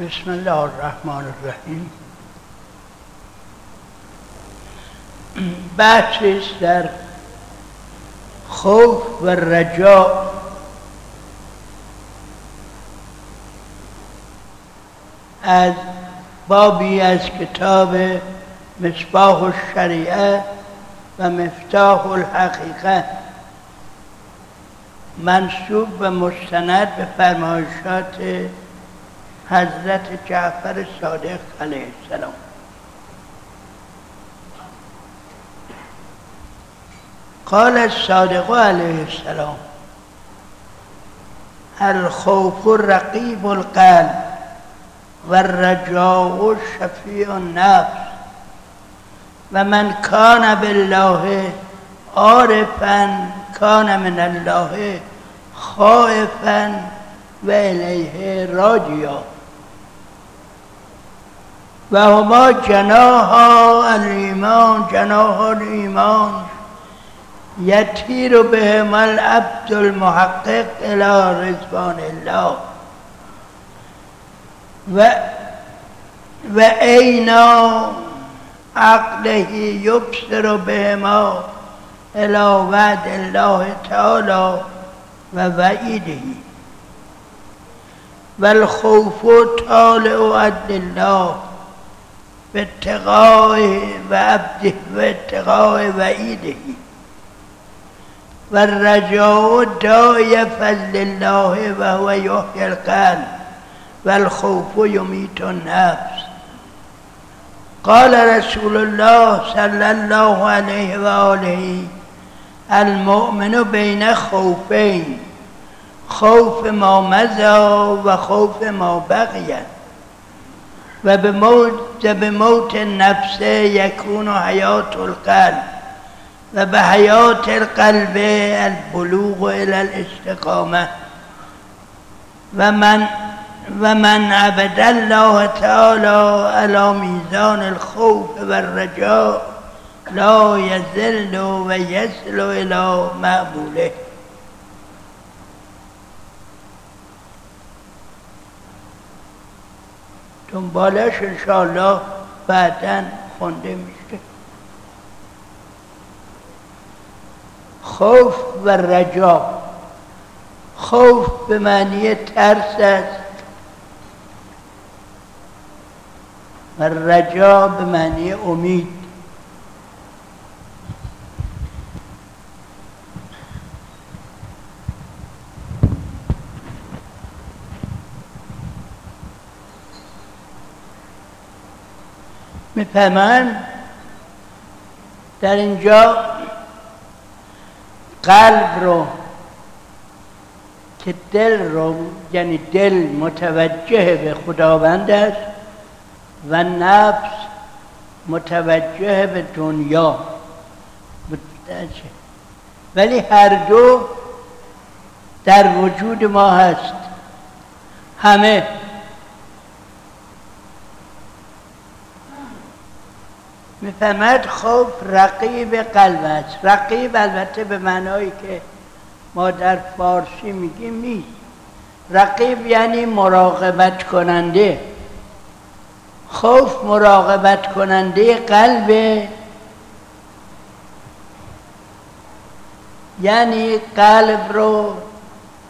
بسم الله الرحمن الرحیم. بحثی در خوف و رجا. از بابی از کتاب مصباح الشریعه و مفتاح الحقیقه. منصوب و مستند به فرمایشات حضرت جعفر صادق علیه السلام. قال الصادق علیه السلام الخوف رقیب القلب والرجاء شفیع النفس و من کان بالله عارفا کان من الله خائفا و الیه راجیا و هما جناح الایمان جناح الایمان. یتیر بهم العبد المحقق الى رضوان الله. و و اینا عقله یبصر بهما الى وعد الله تعالی و وعیده. و الخوف طالع عدل الله. به و عبده و اتقاء وعیده. و الرجاء دای فضل الله و هو یحیی القلب و الخوف یمیت النفس. قال رسول الله صلی الله علیه و آله المؤمن بین خوفین خوف ما مزا و خوف ما بقیه و به موت, به موت نفس یکون حیات القلب و به حیات القلب البلوغ الى الاستقامه و من و من عبد الله تعالی على میزان الخوف و الرجاء لا یزل و یسل الى معبوله دنبالش انشاءالله بعدا خونده میشه. خوف و رجا. خوف به معنی ترس است. و رجا به معنی امید. می‌فهمن؟ در اینجا قلب رو که دل رو یعنی دل متوجه به خداوند است و نفس متوجه به دنیا. ولی هر دو در وجود ما هست. همه می‌فهمد خب رقیب قلب است. رقیب البته به معنایی که ما در فارسی میگیم نیست. رقیب یعنی مراقبت کننده. خوف مراقبت کننده قلب. یعنی قلب رو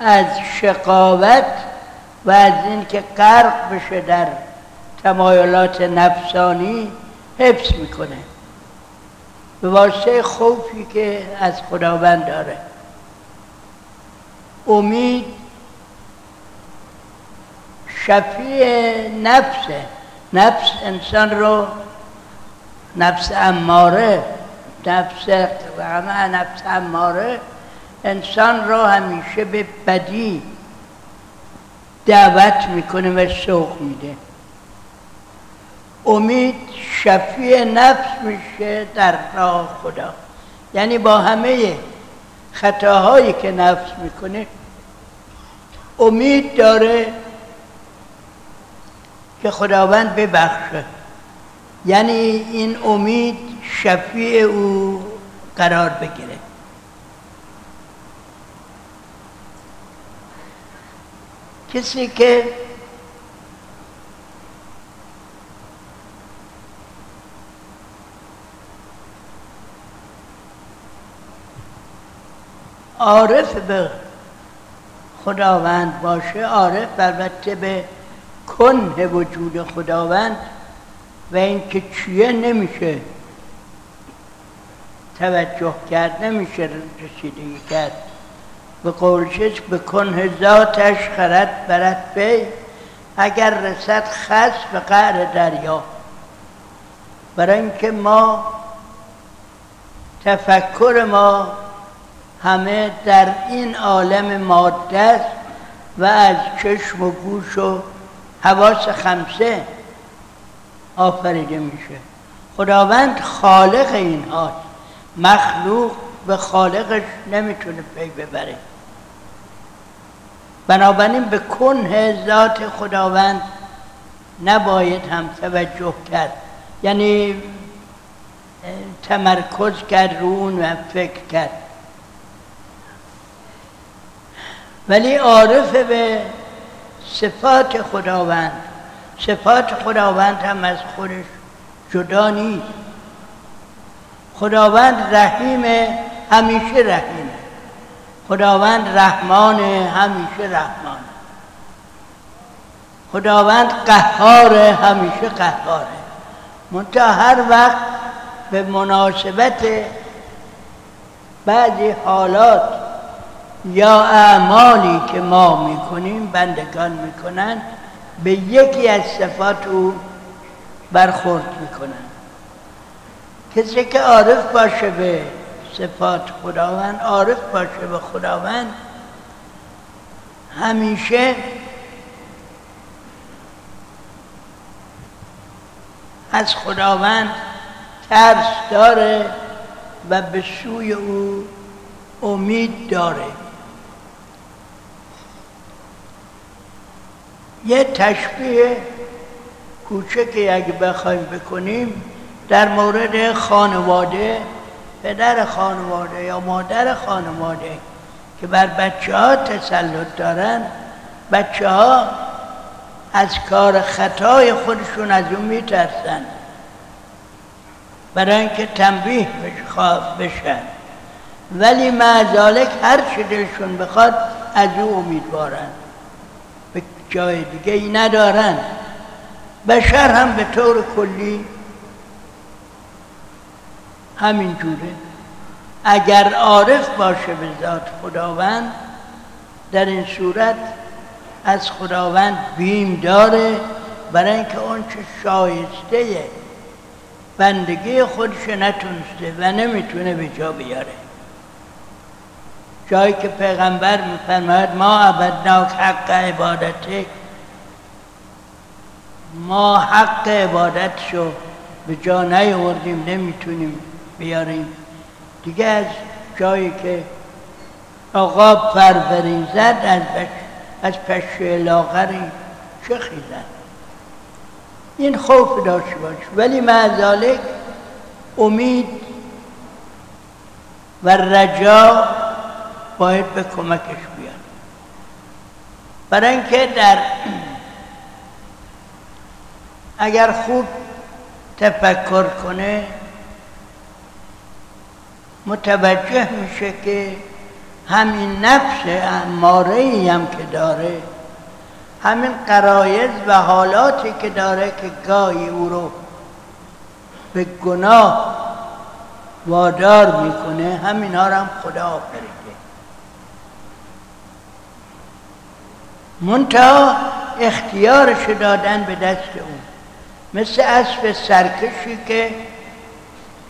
از شقاوت و از اینکه غرق بشه در تمایلات نفسانی حفظ می‌کنه. به واسطه خوفی که از خداوند داره. امید شفیع نفسه. نفس انسان رو نفس اماره نفس همه نفس اماره انسان رو همیشه به بدی دعوت می‌کنه و سوق میده. امید شفیع نفس میشه در راه خدا. یعنی با همه خطاهایی که نفس می‌کنه امید داره که خداوند ببخشه. یعنی این امید شفیع او قرار بگیره. کسی که عارف به خداوند باشه عارف البته به کنه وجود خداوند و اینکه چیه نمیشه توجه کرد نمیشه رسیدگی کرد. به قولشش به کنه ذاتش خرد برد بی اگر رسد خس به قعر دریا. برای اینکه ما تفکر ما همه در این عالم ماده و از چشم و گوش و حواس خمسه آفریده میشه. خداوند خالق این هاست مخلوق به خالقش نمی‌تونه پی ببره. بنابراین به کنه ذات خداوند نباید هم توجه کرد. یعنی تمرکز کرد رو اون و فکر کرد. ولی عارف به صفات خداوند. صفات خداوند هم از خودش جدا نیست. خداوند رحیم همیشه رحیمه خداوند رحمان همیشه رحمان. خداوند قهار همیشه قهاره منتها هر وقت به مناسبت بعضی حالات یا اعمالی که ما می‌کنیم بندگان می‌کنن به یکی از صفات او برخورد می‌کنن. کسی که عارف باشه به صفات خداوند عارف باشه به خداوند همیشه از خداوند ترس داره و به سوی او امید داره. یه تشبیه کوچکی اگه بخوایم بکنیم در مورد خانواده پدر خانواده یا مادر خانواده که بر بچه ها تسلط دارن بچه ها از کار خطای خودشون از اون میترسن. برای اینکه تنبیه بشن. ولی معذالک هر چی دلشون بخواد از او امیدوارن. به جای دیگه ای ندارن. بشر هم به طور کلی همین جوره. اگر عارف باشه به ذات خداوند در این صورت از خداوند بیم داره برای اینکه اون چه شایسته بندگی خودش نتونسته و نمی‌تونه به جا بیاره. جایی که پیغمبر میفرماید ما عبدناک حق عبادته ما حق عبادتشو به جا نیاوردیم نمی‌تونیم بیاریم. دیگه از جایی که آقا پرورین زد از. از پشه لاغری چه خیزد این خوف داشته باش. ولی معذالک امید و رجا باید به کمکش بیاد برای اینکه در اگر خوب تفکر کنه متوجه میشه که همین نفس اماره هم که داره همین قرایز و حالاتی که داره که گاهی او رو به گناه وادار می‌کنه همین ها هم خدا آفریده منتها اختیارش دادن به دست او مثل اسب سرکشی که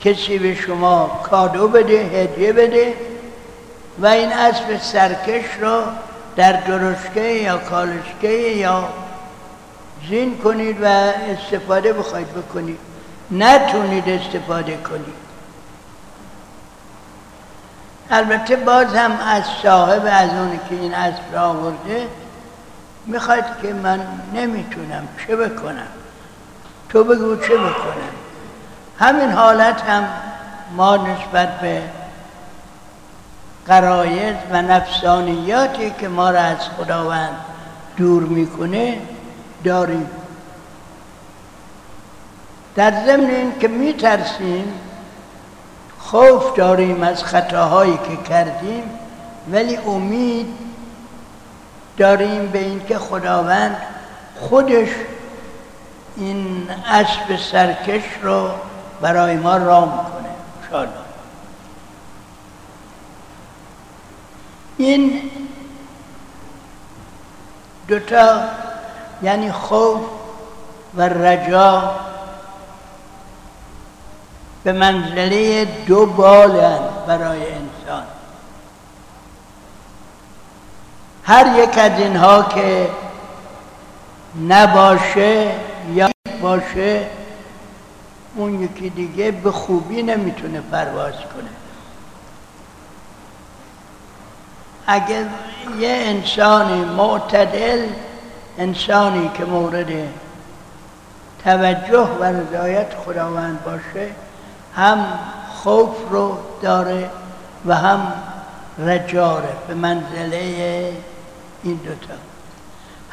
کسی به شما کادو بده هدیه بده و این اسب سرکش رو در درشکه یا کالشکه یا زین کنید و استفاده بخواید بکنید. نتونید استفاده کنید. البته باز هم از صاحب از اونی که این اسب را آورده می‌خواید که من نمی‌تونم چه بکنم؟ تو بگو چه بکنم؟ همین حالت هم ما نسبت به قرایز و نفسانیاتی که ما را از خداوند دور می‌کنه داریم. در ضمن این که میترسیم خوف داریم از خطاهایی که کردیم ولی امید داریم به اینکه خداوند خودش این اسب سرکش رو برای ما راه می‌کنه انشاءالله. این دوتا یعنی خوف و رجا به منزله دو بالن برای انسان. هر یک از اینها که نباشه یا باشه اون یکی دیگه به خوبی نمی‌تونه پرواز کنه. اگر یه انسانی معتدل انسانی که مورد توجه و رضایت خداوند باشه هم خوف رو داره و هم رجاره به منزله این دوتا.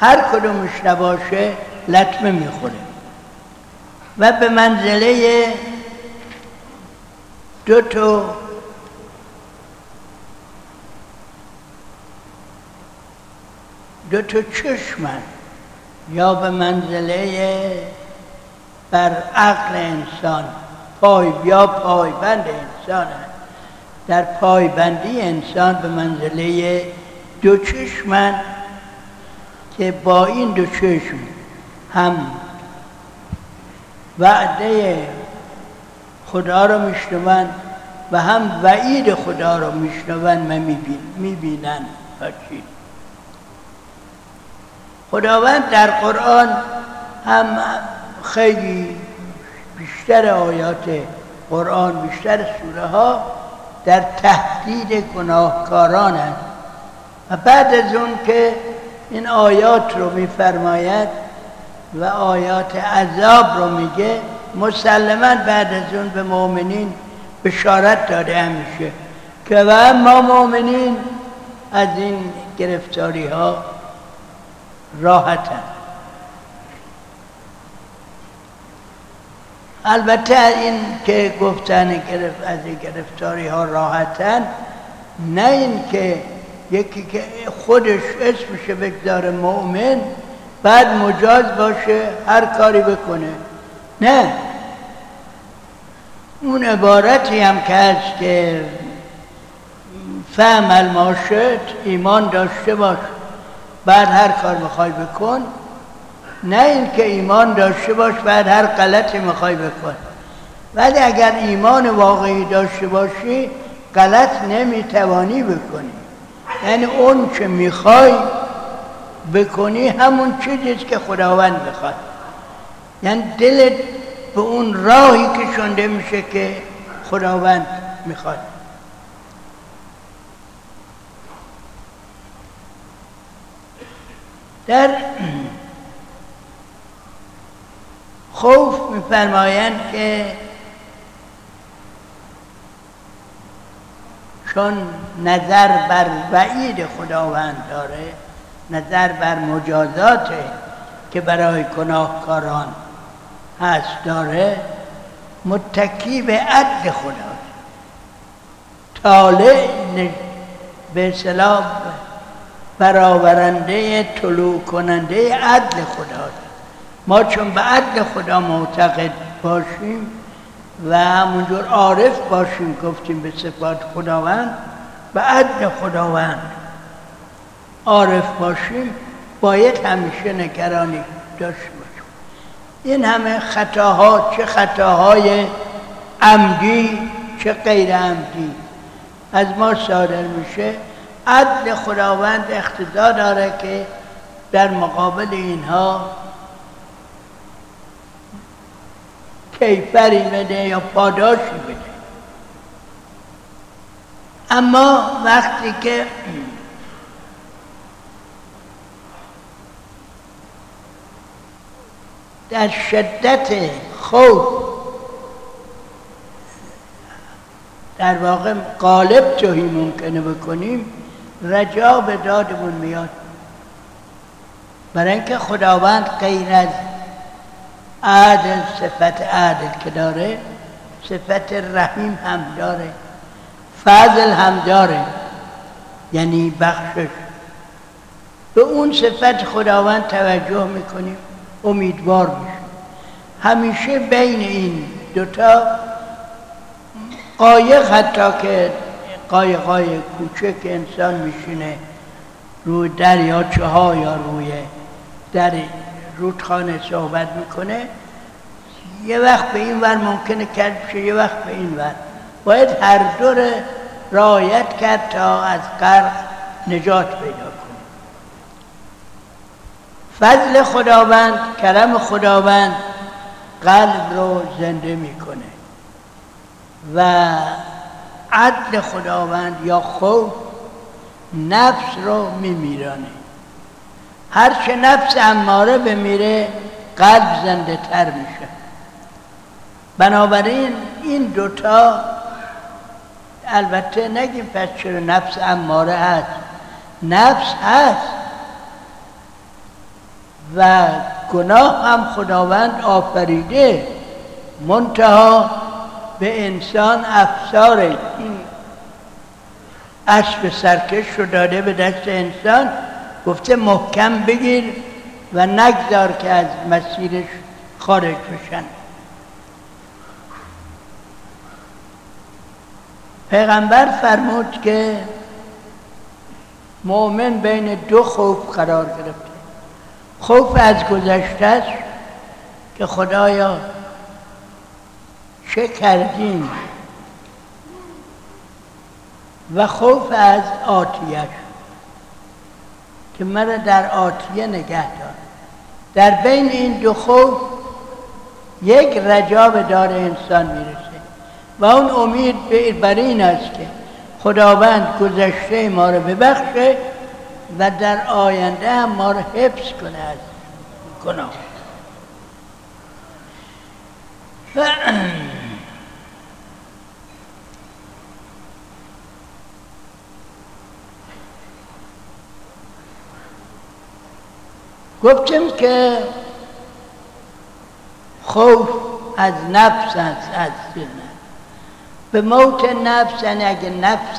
هر کدومش نباشه لطمه می‌خوره. و به منزله دو تا دو تا چشمن. یا به منزله بر عقل انسان پای یا پایبند انسان در پایبندی انسان به منزله دو چشمن که با این دو چشم هم وعده خدا رو میشنون و هم وعید خدا رو میشنون و می‌بینن چی خداوند در قرآن هم خیلی بیشتر آیات قرآن بیشتر سوره ها در تهدید گناهکاران هست و بعد از اون که این آیات رو میفرماید و آیات عذاب رو میگه مسلما بعد از اون به مؤمنین بشارت داده همیشه که و ما مؤمنین از این گرفتاری ها راحتن. البته این که گفتن از این گرفتاری ها راحتن نه این که یکی که خودش اسمش بگذاره مؤمن بعد مجاز باشه هر کاری بکنه. نه. اون عبارتی هم که هست که فهم الماشد ایمان داشته باش. بعد هر کار می‌خوای بکن. نه اینکه ایمان داشته باش بعد هر غلطی می‌خوای بکن. ولی اگر ایمان واقعی داشته باشی غلط نمی‌توانی بکنی. یعنی اون که می‌خوای بکنی همون چیزیست که خداوند می‌خواد یعنی دلت به اون راهی که شنده میشه که خداوند می‌خواد. در خوف میفرمایند که چون نظر بر وعید خداوند داره نظر بر مجازات که برای گناهکاران هست داره متکی به عدل خدا. طالع به سلام برآورنده طلوع کننده عدل خدا. ما چون به عدل خدا معتقد باشیم و همونجور عارف باشیم گفتیم به صفات خداوند به عدل خداوند. عارف باشیم باید همیشه نگرانی داشته باشیم. این همه خطاها چه خطاهای عمدی چه غیر عمدی. از ما صادر میشه. عدل خداوند اقتضا داره که در مقابل اینها کیفری بده یا پاداشی بده. اما وقتی که در شدت خوف در واقع قالب توهی ممکنه بکنیم رجا به دادمون میاد. برای اینکه خداوند غیر از عدل صفت عدل که داره صفت رحیم هم داره فضل هم داره یعنی بخشش. به اون صفت خداوند توجه می‌کنیم امیدوار میشیم. همیشه بین این دوتا قایق حتی که قایقای کوچک انسان میشینه روی دریاچه ها یا روی در رودخانه صحبت می‌کنه یه وقت به این ور ممکنه کرد بشه یه وقت به این ور. باید هر دور رایت کرد تا از غرق نجات پیدا کنه. فضل خداوند کرم خداوند قلب رو زنده می‌کنه. و عدل خداوند یا خوف نفس رو میمیرانه. هرچه نفس اماره بمیره قلب زنده تر میشه. بنابراین این دوتا البته نگیم پس چرا نفس اماره هست. نفس هست و گناه هم خداوند آفریده. منتها به انسان افسار این اسب سرکش رو داده به دست انسان. گفته محکم بگیر و نگذار که از مسیرش خارج بشن. پیغمبر فرمود که مؤمن بین دو خوف قرار گرفته. خوف از گذشته است که خدایا چه کردیم و خوف از آتیش. که مرا در آتیه نگه دار. در بین این دو خوف یک رجا به دار انسان می‌رسه و اون امید بر این است که خداوند گذشته ما رو ببخشه و در آینده هم ما رو حفظ کنه از گناه. گفتیم که خوف از نفس است از به موت نفس اگه نفس